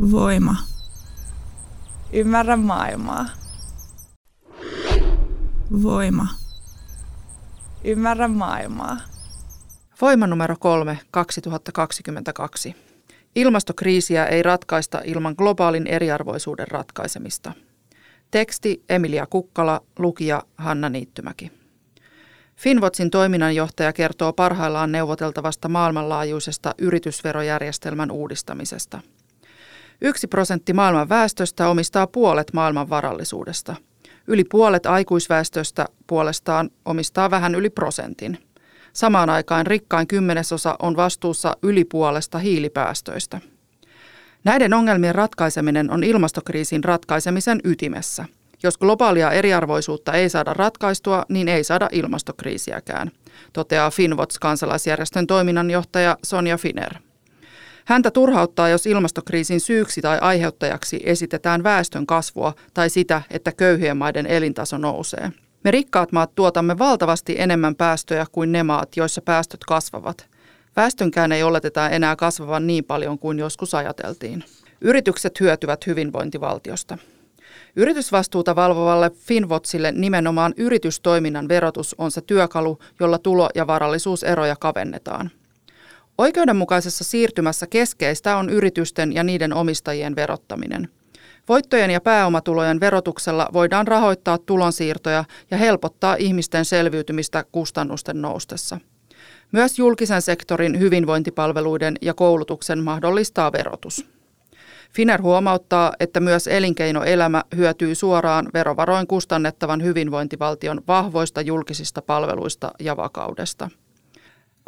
Voima. Ymmärrä maailmaa. Voima. Ymmärrä maailmaa. Voima numero 3 2022. Ilmastokriisiä ei ratkaista ilman globaalin eriarvoisuuden ratkaisemista. Teksti Emilia Kukkala, lukija Hanna Niittymäki. Finwatchin toiminnanjohtaja kertoo parhaillaan neuvoteltavasta maailmanlaajuisesta yritysverojärjestelmän uudistamisesta. Yksi prosentti maailman väestöstä omistaa puolet maailman varallisuudesta. Yli puolet aikuisväestöstä puolestaan omistaa vähän yli prosentin. Samaan aikaan rikkain kymmenesosa on vastuussa yli puolesta hiilipäästöistä. Näiden ongelmien ratkaiseminen on ilmastokriisin ratkaisemisen ytimessä – jos globaalia eriarvoisuutta ei saada ratkaistua, niin ei saada ilmastokriisiäkään, toteaa Finwatch kansalaisjärjestön toiminnanjohtaja Sonja Finer. Häntä turhauttaa, jos ilmastokriisin syyksi tai aiheuttajaksi esitetään väestön kasvua tai sitä, että köyhien maiden elintaso nousee. Me rikkaat maat tuotamme valtavasti enemmän päästöjä kuin ne maat, joissa päästöt kasvavat. Väestönkään ei oleteta enää kasvavan niin paljon kuin joskus ajateltiin. Yritykset hyötyvät hyvinvointivaltiosta. Yritysvastuuta valvovalle Finvotsille nimenomaan yritystoiminnan verotus on se työkalu, jolla tulo- ja varallisuuseroja kavennetaan. Oikeudenmukaisessa siirtymässä keskeistä on yritysten ja niiden omistajien verottaminen. Voittojen ja pääomatulojen verotuksella voidaan rahoittaa tulonsiirtoja ja helpottaa ihmisten selviytymistä kustannusten noustessa. Myös julkisen sektorin hyvinvointipalveluiden ja koulutuksen mahdollistaa verotus. Finer huomauttaa, että myös elinkeinoelämä hyötyy suoraan verovaroin kustannettavan hyvinvointivaltion vahvoista julkisista palveluista ja vakaudesta.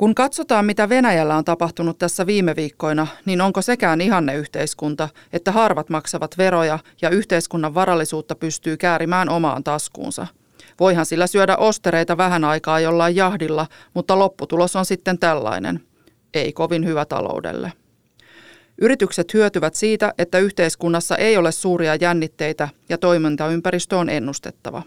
Kun katsotaan, mitä Venäjällä on tapahtunut tässä viime viikkoina, niin onko sekään ihanne yhteiskunta, että harvat maksavat veroja ja yhteiskunnan varallisuutta pystyy käärimään omaan taskuunsa? Voihan sillä syödä ostereita vähän aikaa jollain jahdilla, mutta lopputulos on sitten tällainen. Ei kovin hyvä taloudelle. Yritykset hyötyvät siitä, että yhteiskunnassa ei ole suuria jännitteitä ja toimintaympäristö on ennustettava.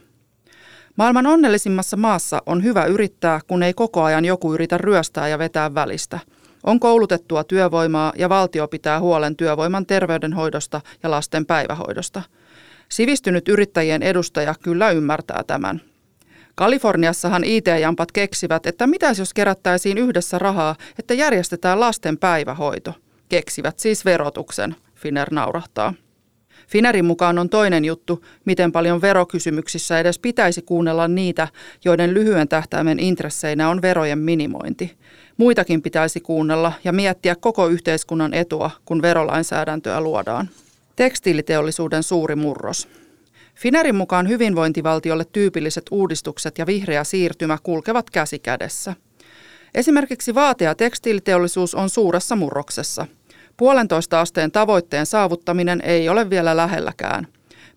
Maailman onnellisimmassa maassa on hyvä yrittää, kun ei koko ajan joku yritä ryöstää ja vetää välistä. On koulutettua työvoimaa ja valtio pitää huolen työvoiman terveydenhoidosta ja lasten päivähoidosta. Sivistynyt yrittäjien edustaja kyllä ymmärtää tämän. Kaliforniassahan IT-jampat keksivät, että mitäs jos kerättäisiin yhdessä rahaa, että järjestetään lasten päivähoito – Keksivät siis verotuksen, Finer naurahtaa. Finerin mukaan on toinen juttu, miten paljon verokysymyksissä edes pitäisi kuunnella niitä, joiden lyhyen tähtäimen intresseinä on verojen minimointi. Muitakin pitäisi kuunnella ja miettiä koko yhteiskunnan etua, kun verolainsäädäntöä luodaan. Tekstiiliteollisuuden suuri murros. Finerin mukaan hyvinvointivaltiolle tyypilliset uudistukset ja vihreä siirtymä kulkevat käsi kädessä – Esimerkiksi vaate- ja tekstiiliteollisuus on suuressa murroksessa. Puolentoista asteen tavoitteen saavuttaminen ei ole vielä lähelläkään.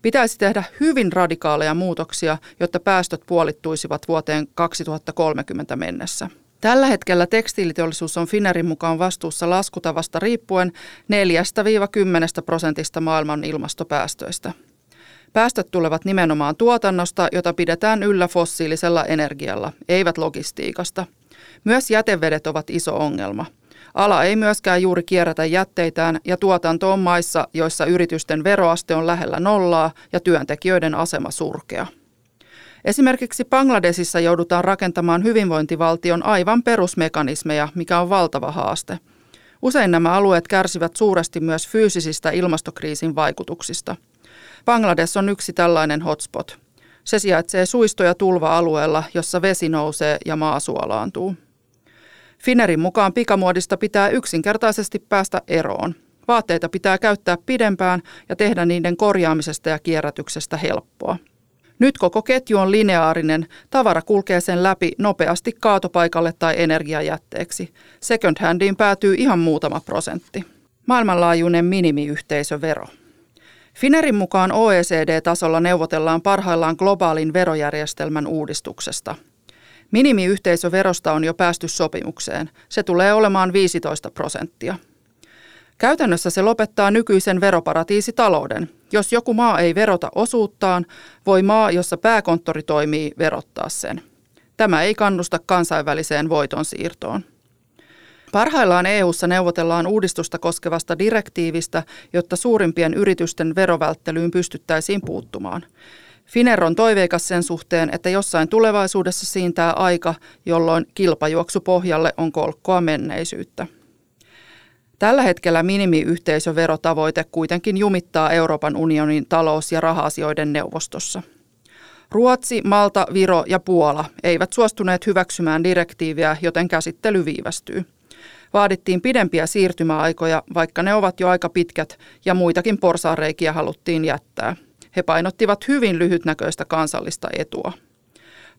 Pitäisi tehdä hyvin radikaaleja muutoksia, jotta päästöt puolittuisivat vuoteen 2030 mennessä. Tällä hetkellä tekstiiliteollisuus on Finerin mukaan vastuussa laskutavasta riippuen 4-10 prosentista maailman ilmastopäästöistä. Päästöt tulevat nimenomaan tuotannosta, jota pidetään yllä fossiilisella energialla, eivät logistiikasta – myös jätevedet ovat iso ongelma. Ala ei myöskään juuri kierrätä jätteitään ja tuotanto on maissa, joissa yritysten veroaste on lähellä nollaa ja työntekijöiden asema surkea. Esimerkiksi Bangladesissa joudutaan rakentamaan hyvinvointivaltion aivan perusmekanismeja, mikä on valtava haaste. Usein nämä alueet kärsivät suuresti myös fyysisistä ilmastokriisin vaikutuksista. Bangladesh on yksi tällainen hotspot. Se sijaitsee suisto- ja tulva-alueella, jossa vesi nousee ja maa suolaantuu. Finerin mukaan pikamuodista pitää yksinkertaisesti päästä eroon. Vaatteita pitää käyttää pidempään ja tehdä niiden korjaamisesta ja kierrätyksestä helppoa. Nyt koko ketju on lineaarinen, tavara kulkee sen läpi nopeasti kaatopaikalle tai energiajätteeksi. Second handiin päätyy ihan muutama prosentti. Maailmanlaajuinen minimiyhteisövero. Finerin mukaan OECD-tasolla neuvotellaan parhaillaan globaalin verojärjestelmän uudistuksesta – Minimiyhteisöverosta on jo päästy sopimukseen. Se tulee olemaan 15 prosenttia. Käytännössä se lopettaa nykyisen veroparatiisitalouden. Jos joku maa ei verota osuuttaan, voi maa, jossa pääkonttori toimii, verottaa sen. Tämä ei kannusta kansainväliseen voitonsiirtoon. Parhaillaan EU:ssa neuvotellaan uudistusta koskevasta direktiivistä, jotta suurimpien yritysten verovälttelyyn pystyttäisiin puuttumaan. Finer on toiveikas sen suhteen, että jossain tulevaisuudessa siintää aika, jolloin kilpajuoksu pohjalle on kolkkoa menneisyyttä. Tällä hetkellä minimiyhteisöverotavoite kuitenkin jumittaa Euroopan unionin talous- ja raha-asioiden neuvostossa. Ruotsi, Malta, Viro ja Puola eivät suostuneet hyväksymään direktiiviä, joten käsittely viivästyy. Vaadittiin pidempiä siirtymäaikoja, vaikka ne ovat jo aika pitkät ja muitakin porsaareikiä haluttiin jättää. He painottivat hyvin lyhytnäköistä kansallista etua.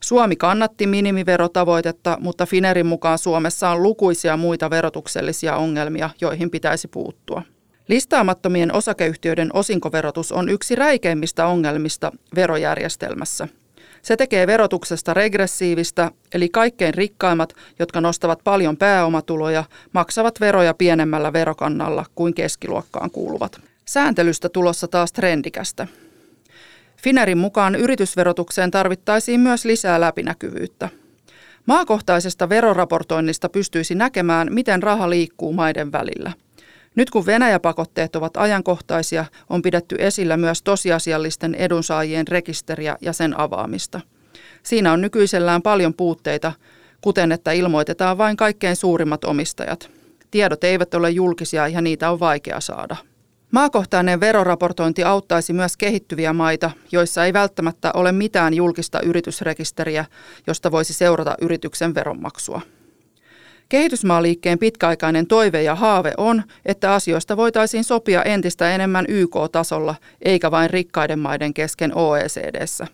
Suomi kannatti minimiverotavoitetta, mutta Finerin mukaan Suomessa on lukuisia muita verotuksellisia ongelmia, joihin pitäisi puuttua. Listaamattomien osakeyhtiöiden osinkoverotus on yksi räikeimmistä ongelmista verojärjestelmässä. Se tekee verotuksesta regressiivistä, eli kaikkein rikkaimmat, jotka nostavat paljon pääomatuloja, maksavat veroja pienemmällä verokannalla kuin keskiluokkaan kuuluvat. Sääntelystä tulossa taas trendikästä. Finerin mukaan yritysverotukseen tarvittaisiin myös lisää läpinäkyvyyttä. Maakohtaisesta veroraportoinnista pystyisi näkemään, miten raha liikkuu maiden välillä. Nyt kun Venäjäpakotteet ovat ajankohtaisia, on pidetty esillä myös tosiasiallisten edunsaajien rekisteriä ja sen avaamista. Siinä on nykyisellään paljon puutteita, kuten että ilmoitetaan vain kaikkein suurimmat omistajat. Tiedot eivät ole julkisia ja niitä on vaikea saada. Maakohtainen veroraportointi auttaisi myös kehittyviä maita, joissa ei välttämättä ole mitään julkista yritysrekisteriä, josta voisi seurata yrityksen veronmaksua. Kehitysmaaliikkeen pitkäaikainen toive ja haave on, että asioista voitaisiin sopia entistä enemmän YK-tasolla, eikä vain rikkaiden maiden kesken OECDssä.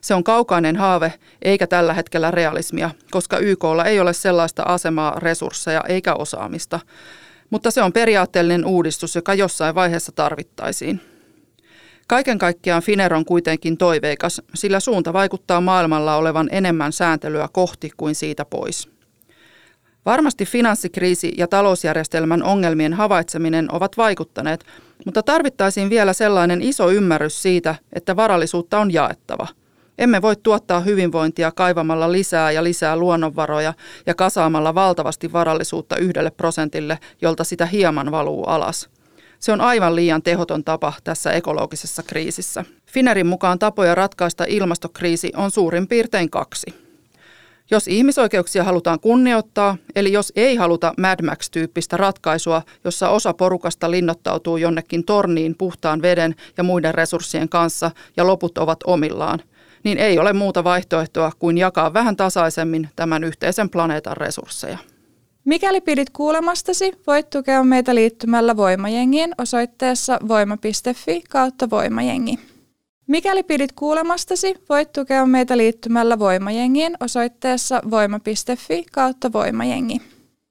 Se on kaukainen haave, eikä tällä hetkellä realismia, koska YKlla ei ole sellaista asemaa, resursseja eikä osaamista, mutta se on periaatteellinen uudistus, joka jossain vaiheessa tarvittaisiin. Kaiken kaikkiaan Finer on kuitenkin toiveikas, sillä suunta vaikuttaa maailmalla olevan enemmän sääntelyä kohti kuin siitä pois. Varmasti finanssikriisi ja talousjärjestelmän ongelmien havaitseminen ovat vaikuttaneet, mutta tarvittaisiin vielä sellainen iso ymmärrys siitä, että varallisuutta on jaettava – emme voi tuottaa hyvinvointia kaivamalla lisää ja lisää luonnonvaroja ja kasaamalla valtavasti varallisuutta yhdelle prosentille, jolta sitä hieman valuu alas. Se on aivan liian tehoton tapa tässä ekologisessa kriisissä. Finerin mukaan tapoja ratkaista ilmastokriisi on suurin piirtein kaksi. Jos ihmisoikeuksia halutaan kunnioittaa, eli jos ei haluta Mad Max-tyyppistä ratkaisua, jossa osa porukasta linnoittautuu jonnekin torniin puhtaan veden ja muiden resurssien kanssa ja loput ovat omillaan – niin ei ole muuta vaihtoehtoa kuin jakaa vähän tasaisemmin tämän yhteisen planeetan resursseja. Mikäli pidit kuulemastasi, voit tukea meitä liittymällä Voimajengiin osoitteessa voima.fi kautta Voimajengi. Mikäli pidit kuulemastasi, voit tukea meitä liittymällä Voimajengiin osoitteessa voima.fi kautta Voimajengi.